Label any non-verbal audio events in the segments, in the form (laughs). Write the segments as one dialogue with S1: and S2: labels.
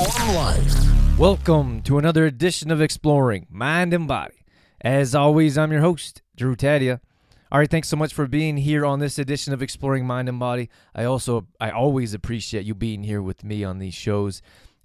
S1: Trueform life.
S2: Welcome to another edition of Exploring Mind and Body. As always, I'm your host, Drew Tadia. All right, thanks so much for being here on this edition of Exploring Mind and Body. I also, I always appreciate you being here with me on these shows.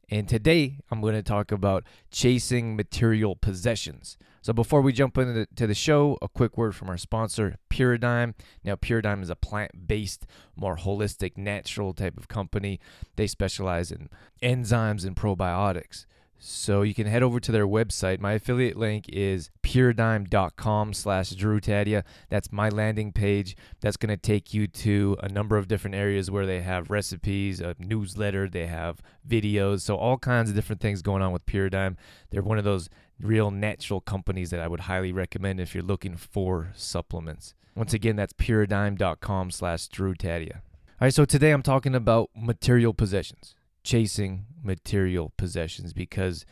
S2: And today, I'm going to talk about chasing material possessions. So before we jump into the, the show, a quick word from our sponsor, Puradyme. Now, Puradyme is a plant-based, more holistic, natural type of company. They specialize in enzymes and probiotics. So you can head over to their website. My affiliate link is puradyme.com slash Drew Tadia. That's my landing page. That's going to take you to a number of different areas where they have recipes, a newsletter, they have videos. So all kinds of different things going on with Puradyme. They're one of those real natural companies that I would highly recommend if you're looking for supplements. Once again, that's puradyme.com slash Drew Tadia. All right, so today I'm talking about material possessions chasing material possessions because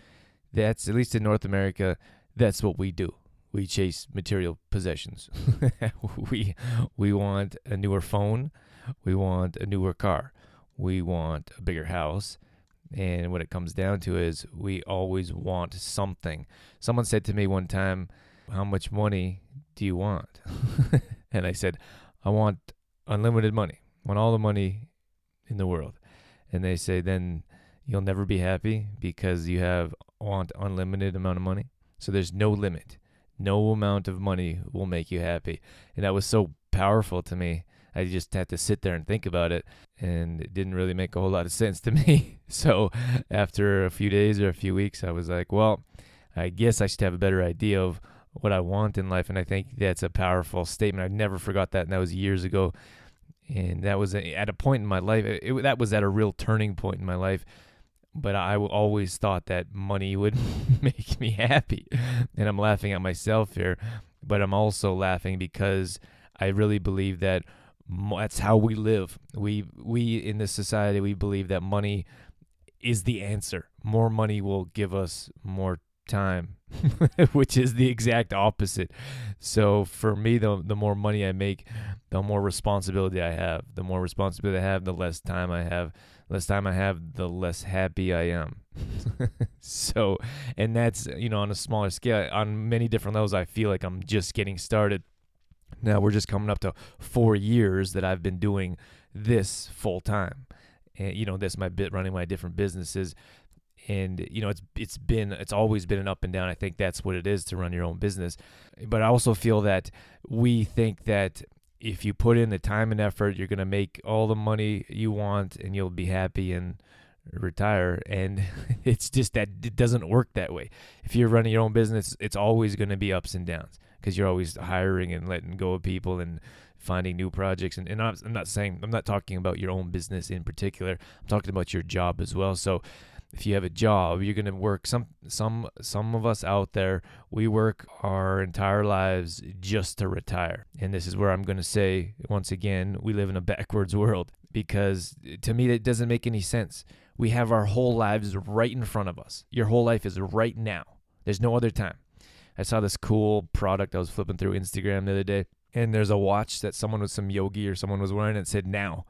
S2: that's at least in North America that's what we do. We chase material possessions. (laughs) we we want a newer phone, we want a newer car, we want a bigger house, and what it comes down to is we always want something. Someone said to me one time, "How much money do you want?" (laughs) and I said, "I want unlimited money. I want all the money in the world." And they say then you'll never be happy because you have want unlimited amount of money. So there's no limit. No amount of money will make you happy. And that was so powerful to me. I just had to sit there and think about it and it didn't really make a whole lot of sense to (laughs) me. so after a few days or a few weeks I was like, well, I guess I should have a better idea of what I want in life and I think that's a powerful statement. I never forgot that and that was years ago and that was a, at a point in my life. It, it, that was at a real turning point in my life. But I always thought that money would (laughs) make me happy, and I'm laughing at myself here. But I'm also laughing because I really believe that that's how we live. We we in this society we believe that money is the answer. More money will give us more time, (laughs) which is the exact opposite. So for me, the the more money I make, the more responsibility I have. The more responsibility I have, the less time I have. Less time I have, the less happy I am. (laughs) so, and that's you know on a smaller scale, on many different levels. I feel like I'm just getting started. Now we're just coming up to four years that I've been doing this full time. And you know, this my bit running my different businesses and you know it's it's been it's always been an up and down. I think that's what it is to run your own business. But i also feel that we think that if you put in the time and effort you're going to make all the money you want and you'll be happy and retire. And (laughs) it's just that it doesn't work that way. If you're running your own business it's always going to be ups and downs because you're always hiring and letting go of people and finding new projects. And, and I'm, I'm not saying i'm not talking about your own business in particular. I'm talking about your job as well. So if you have a job, you're going to work some some some of us out there, we work our entire lives just to retire. And this is where I'm going to say once again, we live in a backwards world because to me that doesn't make any sense. We have our whole lives right in front of us. Your whole life is right now. There's no other time. I saw this cool product I was flipping through Instagram the other day and there's a watch that someone with some yogi or someone was wearing and it said now.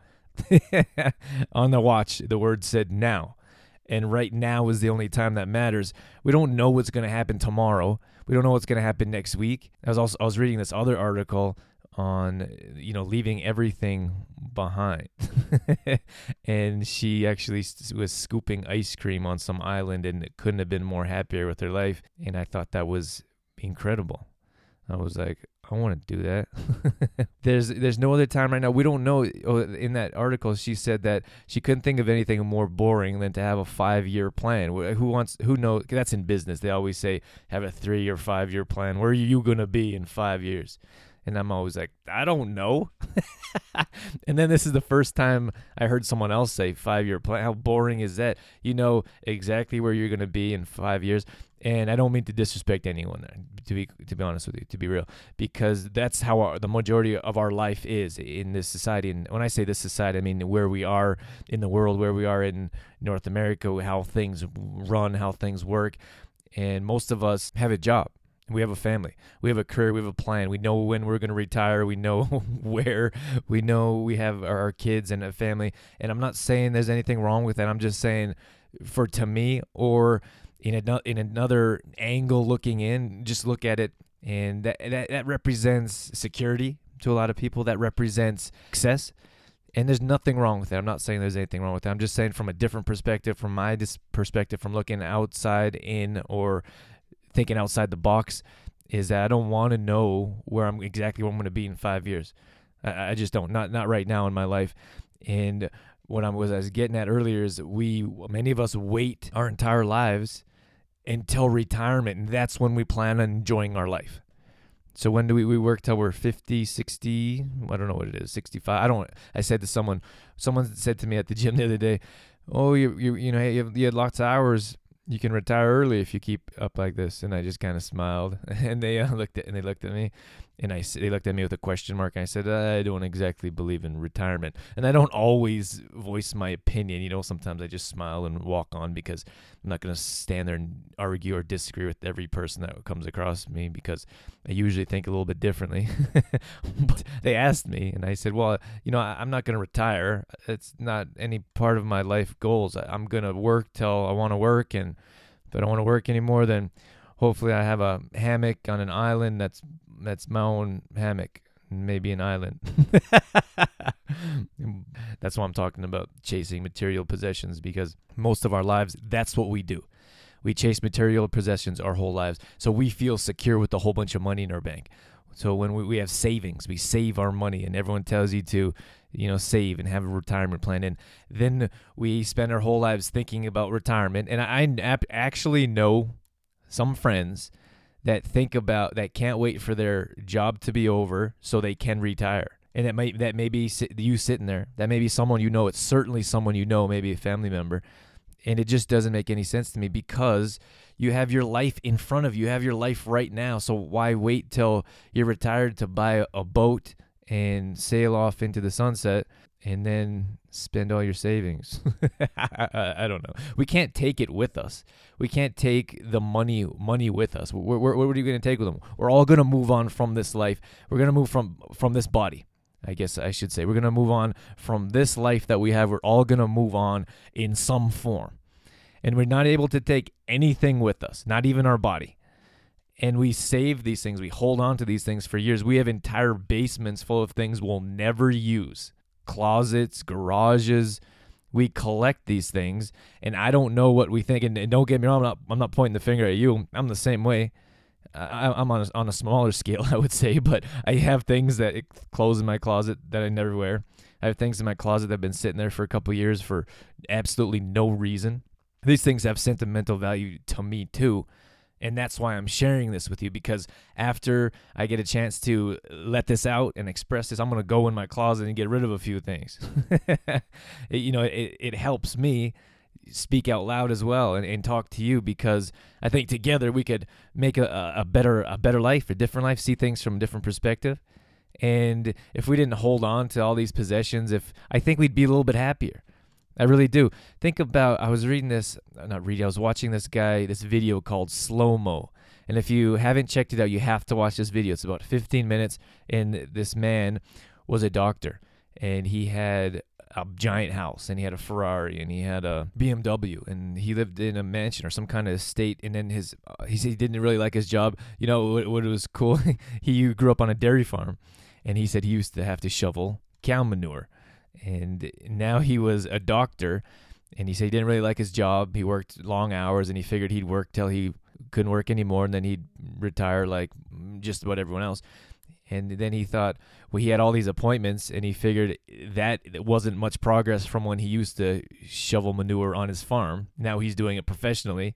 S2: (laughs) On the watch, the word said now and right now is the only time that matters. We don't know what's going to happen tomorrow. We don't know what's going to happen next week. I was also I was reading this other article on you know leaving everything behind (laughs) and she actually was scooping ice cream on some island and couldn't have been more happier with her life and i thought that was incredible i was like I want to do that. (laughs) there's there's no other time right now. We don't know. Oh, in that article, she said that she couldn't think of anything more boring than to have a five year plan. Who wants? Who knows? That's in business. They always say have a three or five year plan. Where are you gonna be in five years? And I'm always like, I don't know. (laughs) and then this is the first time I heard someone else say five year plan. How boring is that? You know exactly where you're going to be in five years. And I don't mean to disrespect anyone there, to be to be honest with you, to be real, because that's how our, the majority of our life is in this society. And when I say this society, I mean where we are in the world, where we are in North America, how things run, how things work. And most of us have a job we have a family. We have a career. We have a plan. We know when we're going to retire. We know (laughs) where. We know we have our kids and a family. And I'm not saying there's anything wrong with that. I'm just saying for to me or in another in another angle looking in just look at it and that, that that represents security to a lot of people. That represents success. And there's nothing wrong with it i'm not saying there's anything wrong with it i'm just saying from a different perspective from my dis- perspective from looking outside in or thinking outside the box is that i don't want to know where i'm exactly where i'm going to be in five years. I, I just don't. Not not right now in my life. And what I was, I was getting at earlier is we many of us wait our entire lives until retirement and that's when we plan on enjoying our life. So when do we, we work till we're 50, 60, I don't know what it is, 65. I don't I said to someone someone said to me at the gym the other day, "Oh, you you you know, you, have, you had lots of hours you can retire early if you keep up like this. And I just kind of smiled, (laughs) and they uh, looked at and they looked at me, and I they looked at me with a question mark. And I said, I don't exactly believe in retirement, and I don't always voice my opinion. You know, sometimes I just smile and walk on because I'm not going to stand there and argue or disagree with every person that comes across me because I usually think a little bit differently. (laughs) but they asked me, and I said, well, you know, I, am not going to retire. It's not any part of my life goals. I, I'm going to work till I want to work, and if I don't want to work anymore, then hopefully I have a hammock on an island that's that's my own hammock, maybe an island. (laughs) that's what I'm talking about chasing material possessions because most of our lives that's what we do. We chase material possessions our whole lives. So we feel secure with a whole bunch of money in our bank. So when we, we have savings, we save our money, and everyone tells you to, you know, save and have a retirement plan. And then we spend our whole lives thinking about retirement. And I, I actually know some friends that think about that can't wait for their job to be over so they can retire. And that may that may be you sitting there. That may be someone you know. It's certainly someone you know, maybe a family member. And it just doesn't make any sense to me because you have your life in front of you. You have your life right now. So why wait till you're retired to buy a boat and sail off into the sunset and then spend all your savings. I, (laughs) I, don't know. We can't take it with us. We can't take the money money with us. Where, where, what are you going to take with them? We're all going to move on from this life. We're going to move from from this body. I guess I should say we're going to move on from this life that we have. We're all going to move on in some form. And we're not able to take anything with us, not even our body. And we save these things. We hold on to these things for years. We have entire basements full of things we'll never use closets, garages. We collect these things, and I don't know what we think. And, and don't get me wrong, I'm not, I'm not pointing the finger at you. I'm the same way. I, am on a, on a smaller (laughs) scale, I would say, but I have things that clothes in my closet that I never wear. I have things in my closet that have been sitting there for a couple years for absolutely no reason. These things have sentimental value to me too, and that's why I'm sharing this with you because after I get a chance to let this out and express this, I'm going to go in my closet and get rid of a few things. (laughs) it, you know, it, it helps me speak out loud as well and, and talk to you because I think together we could make a, a better a better life, a different life, see things from a different perspective. And if we didn't hold on to all these possessions, if I think we'd be a little bit happier. I really do. Think about I was reading this not reading, I was watching this guy this video called Slow Mo. And if you haven't checked it out, you have to watch this video. It's about 15 minutes and this man was a doctor and he had a giant house and he had a Ferrari and he had a BMW and he lived in a mansion or some kind of estate and then his uh, he he didn't really like his job. You know what, what was cool? (laughs) he grew up on a dairy farm and he said he used to have to shovel cow manure and now he was a doctor and he said he didn't really like his job. He worked long hours and he figured he'd work till he couldn't work anymore and then he'd retire like just about everyone else. And then he thought well he had all these appointments and he figured that wasn't much progress from when he used to shovel manure on his farm. Now he's doing it professionally.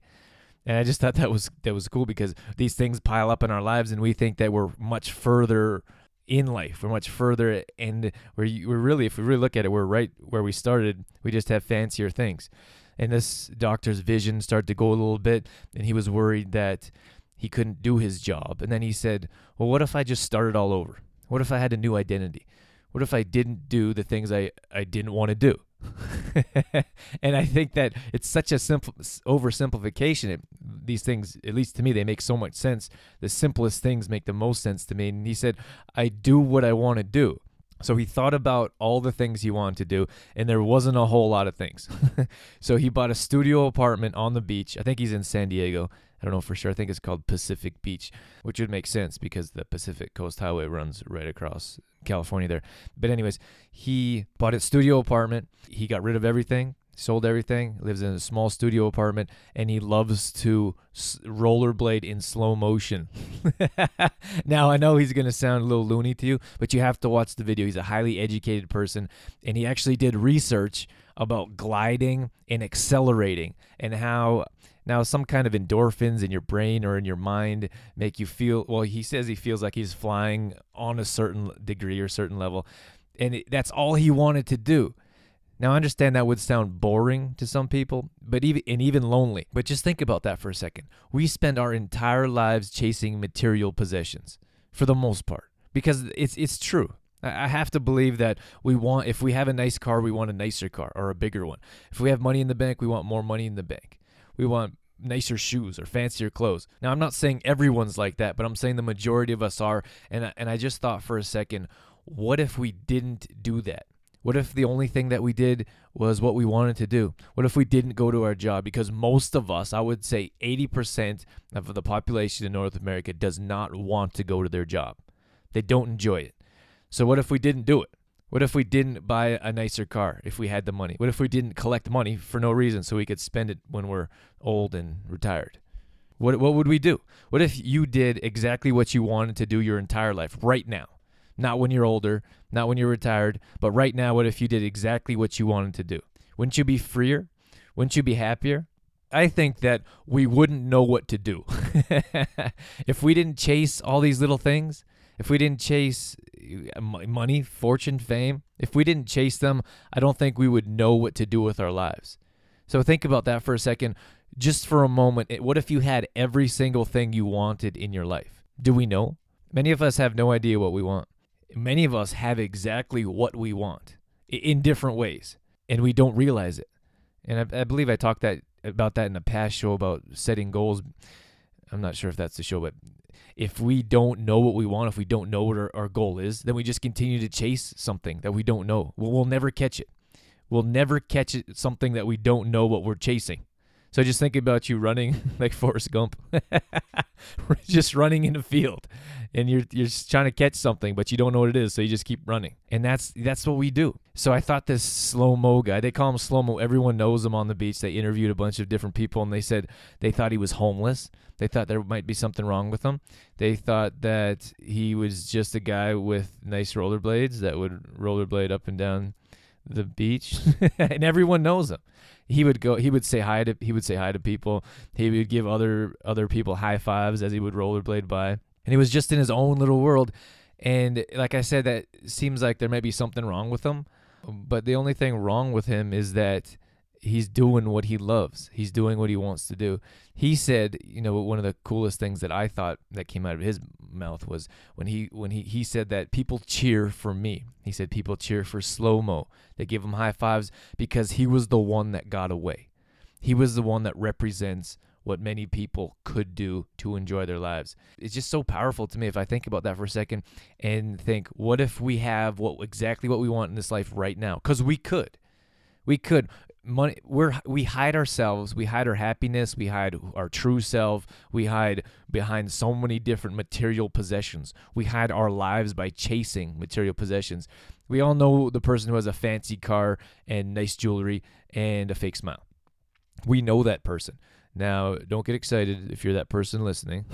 S2: And I just thought that was that was cool because these things pile up in our lives and we think that we're much further in life. We're much further, and we're we're really, if we really look at it, we're right where we started. We just have fancier things. And this doctor's vision started to go a little bit, and he was worried that he couldn't do his job. And then he said, "Well, what if I just started all over? What if I had a new identity? What if I didn't do the things I I didn't want to do?" (laughs) and I think that it's such a simple oversimplification. It, these things, at least to me, they make so much sense. The simplest things make the most sense to me. And he said, I do what I want to do. So he thought about all the things he wanted to do, and there wasn't a whole lot of things. (laughs) so he bought a studio apartment on the beach. I think he's in San Diego. I don't know for sure. I think it's called Pacific Beach, which would make sense because the Pacific Coast Highway runs right across California there. But, anyways, he bought a studio apartment. He got rid of everything, sold everything, lives in a small studio apartment, and he loves to rollerblade in slow motion. (laughs) now, I know he's going to sound a little loony to you, but you have to watch the video. He's a highly educated person, and he actually did research about gliding and accelerating and how now some kind of endorphins in your brain or in your mind make you feel well he says he feels like he's flying on a certain degree or certain level and it, that's all he wanted to do now, I understand that would sound boring to some people, but even and even lonely. But just think about that for a second. We spend our entire lives chasing material possessions, for the most part, because it's it's true. I have to believe that we want if we have a nice car, we want a nicer car or a bigger one. If we have money in the bank, we want more money in the bank. We want nicer shoes or fancier clothes. Now, I'm not saying everyone's like that, but I'm saying the majority of us are. And and I just thought for a second, what if we didn't do that? What if the only thing that we did was what we wanted to do? What if we didn't go to our job? Because most of us, I would say 80% of the population in North America does not want to go to their job. They don't enjoy it. So, what if we didn't do it? What if we didn't buy a nicer car if we had the money? What if we didn't collect money for no reason so we could spend it when we're old and retired? What, what would we do? What if you did exactly what you wanted to do your entire life right now? Not when you're older, not when you're retired, but right now, what if you did exactly what you wanted to do? Wouldn't you be freer? Wouldn't you be happier? I think that we wouldn't know what to do. (laughs) if we didn't chase all these little things, if we didn't chase uh, money, fortune, fame, if we didn't chase them, I don't think we would know what to do with our lives. So think about that for a second, just for a moment. What if you had every single thing you wanted in your life? Do we know? Many of us have no idea what we want many of us have exactly what we want in different ways, and we don't realize it. And I, I believe I talked that about that in the past show about setting goals. I'm not sure if that's the show, but if we don't know what we want, if we don't know what our, our goal is, then we just continue to chase something that we don't know. We'll, we'll never catch it. We'll never catch it, something that we don't know what we're chasing. So just think about you running (laughs) like Forrest Gump, (laughs) just running in a field, and you're you're just trying to catch something, but you don't know what it is, so you just keep running, and that's that's what we do. So I thought this slow mo guy, they call him slow mo. Everyone knows him on the beach. They interviewed a bunch of different people, and they said they thought he was homeless. They thought there might be something wrong with him. They thought that he was just a guy with nice rollerblades that would rollerblade up and down the beach, (laughs) and everyone knows him. He would go he would say hi to he would say hi to people. He would give other other people high fives as he would rollerblade by. And he was just in his own little world. And like i said that seems like there may be something wrong with him. But the only thing wrong with him is that he's doing what he loves. He's doing what he wants to do. He said, you know, one of the coolest things that I thought that came out of his mouth was when he when he he said that people cheer for me. He said people cheer for slow mo. They give him high fives because he was the one that got away. He was the one that represents what many people could do to enjoy their lives. It's just so powerful to me if I think about that for a second and think, what if we have what exactly what we want in this life right now? Because we could. We could money we're we hide ourselves we hide our happiness we hide our true self we hide behind so many different material possessions. We hide our lives by chasing material possessions. We all know the person who has a fancy car and nice jewelry and a fake smile. We know that person now don't get excited if you're that person listening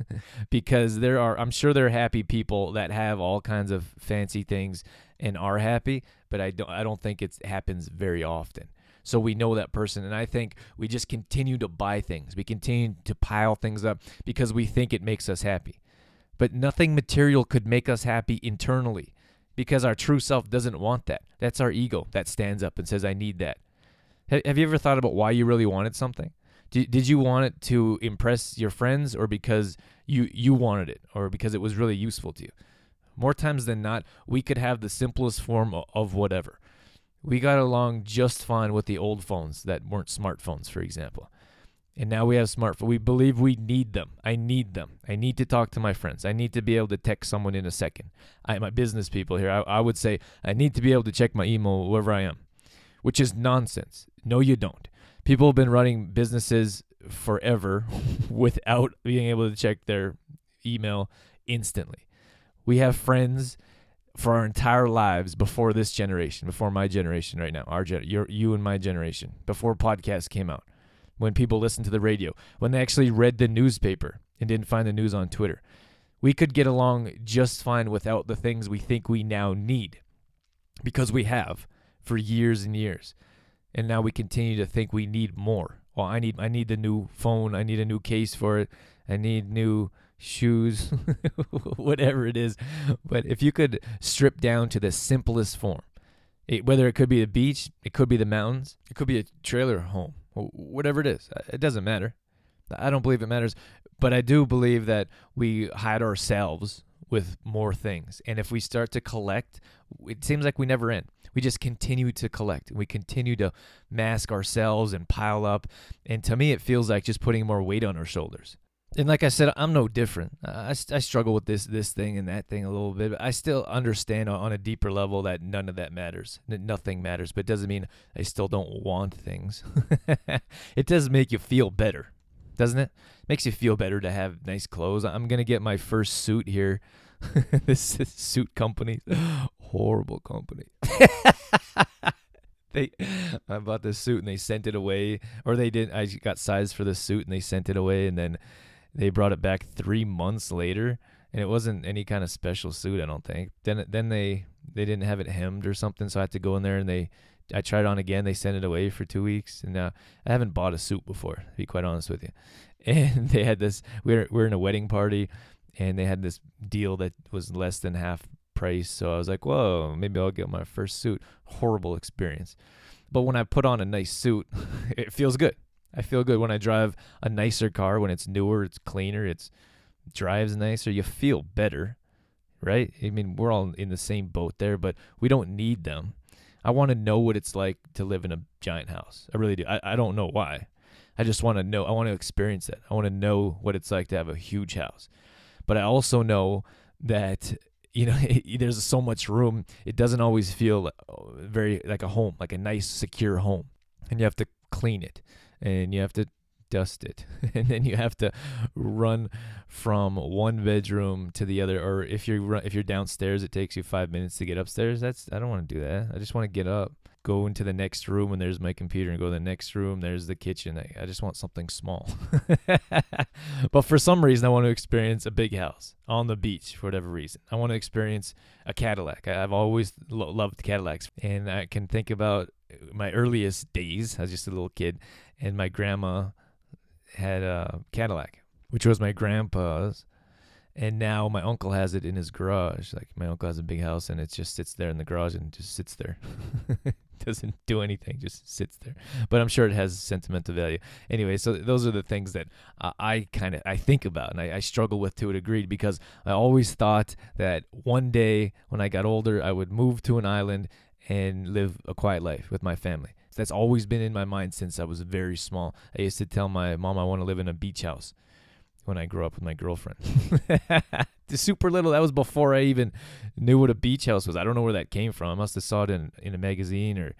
S2: (laughs) because there are i'm sure there are happy people that have all kinds of fancy things and are happy but i don't i don't think it happens very often so we know that person. And I think we just continue to buy things. We continue to pile things up because we think it makes us happy. But nothing material could make us happy internally because our true self doesn't want that. That's our ego that stands up and says, I need that. Have you ever thought about why you really wanted something? Did, did you want it to impress your friends or because you, you wanted it or because it was really useful to you? More times than not, we could have the simplest form of whatever. We got along just fine with the old phones that weren't smartphones, for example. And now we have smartphones. We believe we need them. I need them. I need to talk to my friends. I need to be able to text someone in a second. I, my business people here, I, I would say I need to be able to check my email wherever I am, which is nonsense. No, you don't. People have been running businesses forever (laughs) without being able to check their email instantly. We have friends for our entire lives before this generation, before my generation right now, our gen- your, you and my generation, before podcasts came out, when people listened to the radio, when they actually read the newspaper and didn't find the news on Twitter. We could get along just fine without the things we think we now need because we have for years and years. And now we continue to think we need more. Well, I need I need the new phone, I need a new case for it. I need new shoes, (laughs) whatever it is. But if you could strip down to the simplest form, it, whether it could be the beach, it could be the mountains, it could be a trailer home, whatever it is, uh, it doesn't matter. I don't believe it matters, but I do believe that we hide ourselves with more things. And if we start to collect, it seems like we never end. We just continue to collect. We continue to mask ourselves and pile up. And to me, it feels like just putting more weight on our shoulders and like I said, I'm no different. I, I struggle with this this thing and that thing a little bit, but I still understand on a deeper level that none of that matters. That nothing matters, but it doesn't mean I still don't want things. (laughs) it does make you feel better, doesn't it? it? Makes you feel better to have nice clothes. I'm gonna get my first suit here. (laughs) this, this suit company, horrible company. (laughs) they I bought this suit and they sent it away, or they didn't. I got size for the suit and they sent it away, and then they brought it back three months later, and it wasn't any kind of special suit. I don't think. Then then they they didn't have it hemmed or something, so I had to go in there and they. I tried on again. They sent it away for two weeks, and now I haven't bought a suit before. To be quite honest with you, (laughs) and they had this. We we're we're in a wedding party, and they had this deal that was less than half price. So I was like, whoa, maybe I'll get my first suit. Horrible experience. But when I put on a nice suit, (laughs) it feels good. I feel good when I drive a nicer car, when it's newer, it's cleaner, it's drives nicer, you feel better, right? I mean, we're all in the same boat there, but we don't need them. I want to know what it's like to live in a giant house. I really do. I, I don't know why. I just want to know. I want to experience it. I want to know what it's like to have a huge house. But I also know that you know (laughs) there's so much room. It doesn't always feel uh, very like a home, like a nice secure home. And you have to clean it and you have to dust it (laughs) and then you have to run from one bedroom to the other or if you're if you're downstairs it takes you 5 minutes to get upstairs that's I don't want to do that I just want to get up go into the next room and there's my computer and go to the next room there's the kitchen. I, I just want something small. (laughs) But for some reason I want to experience a big house on the beach for whatever reason. I want to experience a Cadillac. I, have always lo- loved Cadillacs. And I can think about my earliest days as just a little kid and my grandma had a Cadillac, which was my grandpa's. And now my uncle has it in his garage. Like my uncle has a big house, and it just sits there in the garage and just sits there. (laughs) Doesn't do anything, just sits there. But I'm sure it has sentimental value. Anyway, so those are the things that uh, I kind of I think about and I, I struggle with to a degree because I always thought that one day when I got older I would move to an island and live a quiet life with my family. That's always been in my mind since I was very small. I used to tell my mom I want to live in a beach house when I grew up with my girlfriend. (laughs) the Super little. That was before I even knew what a beach house was. I don't know where that came from. I must have saw it in, in a magazine or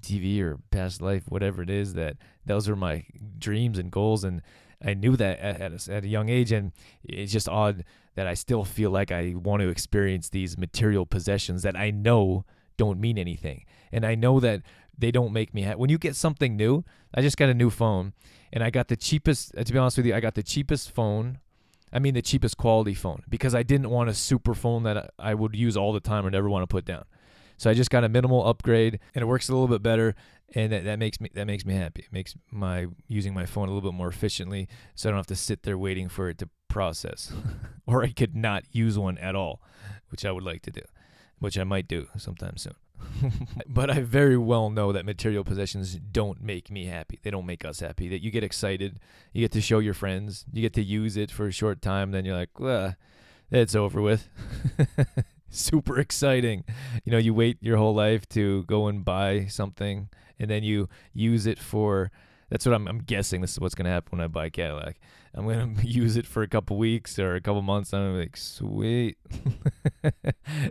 S2: TV or past life, whatever it is. That those were my dreams and goals, and I knew that at, at, a, at a young age. And it's just odd that I still feel like I want to experience these material possessions that I know don't mean anything. And I know that they don't make me happy. When you get something new, I just got a new phone and I got the cheapest, uh, to be honest with you, I got the cheapest phone. I mean, the cheapest quality phone because I didn't want a super phone that I would use all the time or never want to put down. So I just got a minimal upgrade and it works a little bit better and that, that makes me that makes me happy. It makes my using my phone a little bit more efficiently so I don't have to sit there waiting for it to process. (laughs) or I could not use one at all, which I would like to do, which I might do sometime soon. (laughs) but I very well know that material possessions don't make me happy. They don't make us happy. That you get excited, you get to show your friends, you get to use it for a short time, then you're like, well, it's over with. (laughs) Super exciting. You know, you wait your whole life to go and buy something, and then you use it for That's what I'm, I'm guessing. This is what's gonna happen when I buy a Cadillac. I'm gonna (laughs) use it for a couple weeks or a couple months. I'm like, sweet,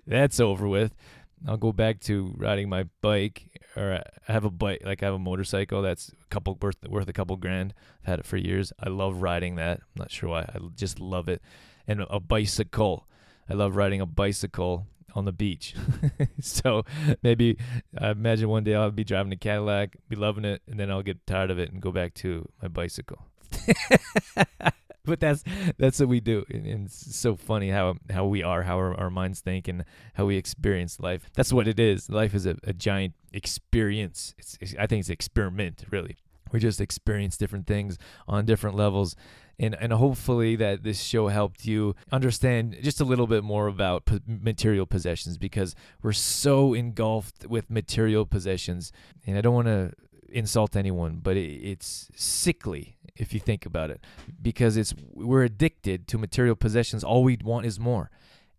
S2: that's over with. I'll go back to riding my bike, or I have a bike, like I have a motorcycle that's a couple worth worth a couple grand. I've had it for years. I love riding that. I'm not sure why. I just love it. And a bicycle. I love riding a bicycle on the beach. (laughs) so maybe I imagine one day I'll be driving a Cadillac, be loving it, and then I'll get tired of it and go back to my bicycle. (laughs) but that's that's what we do, and, it's so funny how how we are, how our, our, minds think, and how we experience life. That's what it is. Life is a, a giant experience. It's, it's, I think it's experiment, really. We just experience different things on different levels and and hopefully that this show helped you understand just a little bit more about material possessions because we're so engulfed with material possessions and I don't want to insult anyone but it, it's sickly if you think about it because it's we're addicted to material possessions all we want is more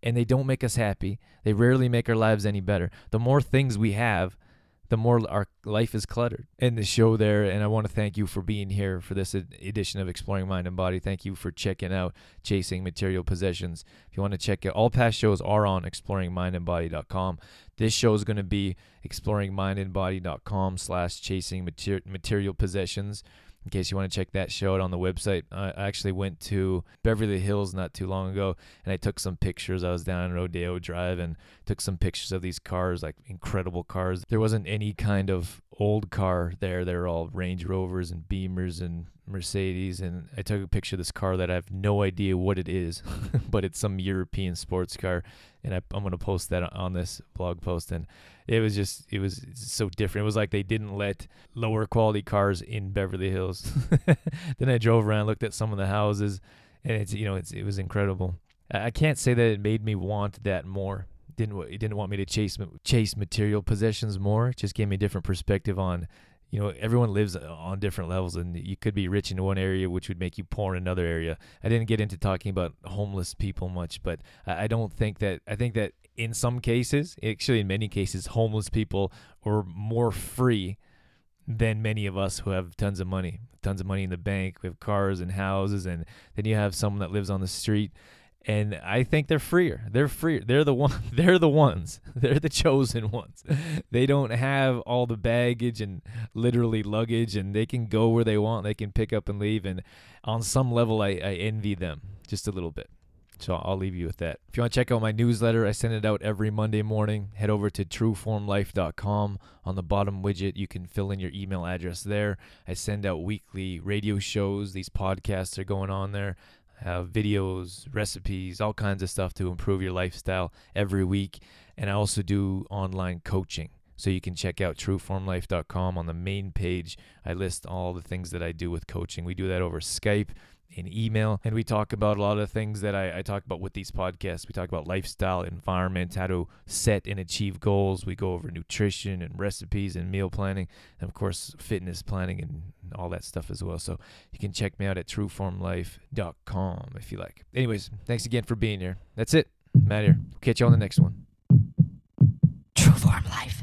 S2: and they don't make us happy they rarely make our lives any better the more things we have the more our life is cluttered. and the show there, and I want to thank you for being here for this edition of Exploring Mind and Body. Thank you for checking out Chasing Material Possessions. If you want to check it, all past shows are on exploringmindandbody.com. This show is going to be exploringmindandbody.com slash chasing material possessions in case you want to check that show out on the website. I actually went to Beverly Hills not too long ago and I took some pictures. I was down Rodeo Drive and took some pictures of these cars, like incredible cars. There wasn't any kind of old car there. They were all Range Rovers and Beamers and Mercedes. And I took a picture of this car that I have no idea what it is, (laughs) but it's some European sports car. And I, I'm going to post that on this blog post. And it was just, it was so different. It was like they didn't let lower quality cars in Beverly Hills. (laughs) then I drove around, looked at some of the houses, and it's, you know, it's, it was incredible. I can't say that it made me want that more didn't it didn't want me to chase chase material possessions more. Just gave me a different perspective on you know everyone lives uh, on different levels and you could be rich in one area which would make you poor in another area i didn't get into talking about homeless people much but i don't think that i think that in some cases actually in many cases homeless people are more free than many of us who have tons of money tons of money in the bank we have cars and houses and then you have someone that lives on the street and I think they're freer. They're free. They're the one. (laughs) They're the ones. (laughs) They're the chosen ones. (laughs) They don't have all the baggage and literally luggage, and they can go where they want. They can pick up and leave. And on some level, I, I envy them just a little bit. So I'll leave you with that. If you want to check out my newsletter, I send it out every Monday morning. Head over to trueformlife.com. On the bottom widget, you can fill in your email address there. I send out weekly radio shows. These podcasts are going on there have videos, recipes, all kinds of stuff to improve your lifestyle every week. And I also do online coaching. So you can check out trueformlife.com on the main page. I list all the things that I do with coaching. We do that over Skype in email. And we talk about a lot of things that I, I, talk about with these podcasts. We talk about lifestyle, environment, how to set and achieve goals. We go over nutrition and recipes and meal planning, and of course, fitness planning and all that stuff as well. So you can check me out at trueformlife.com if you like. Anyways, thanks again for being here. That's it. Matt here. Catch you on the next one.
S1: Trueform Life.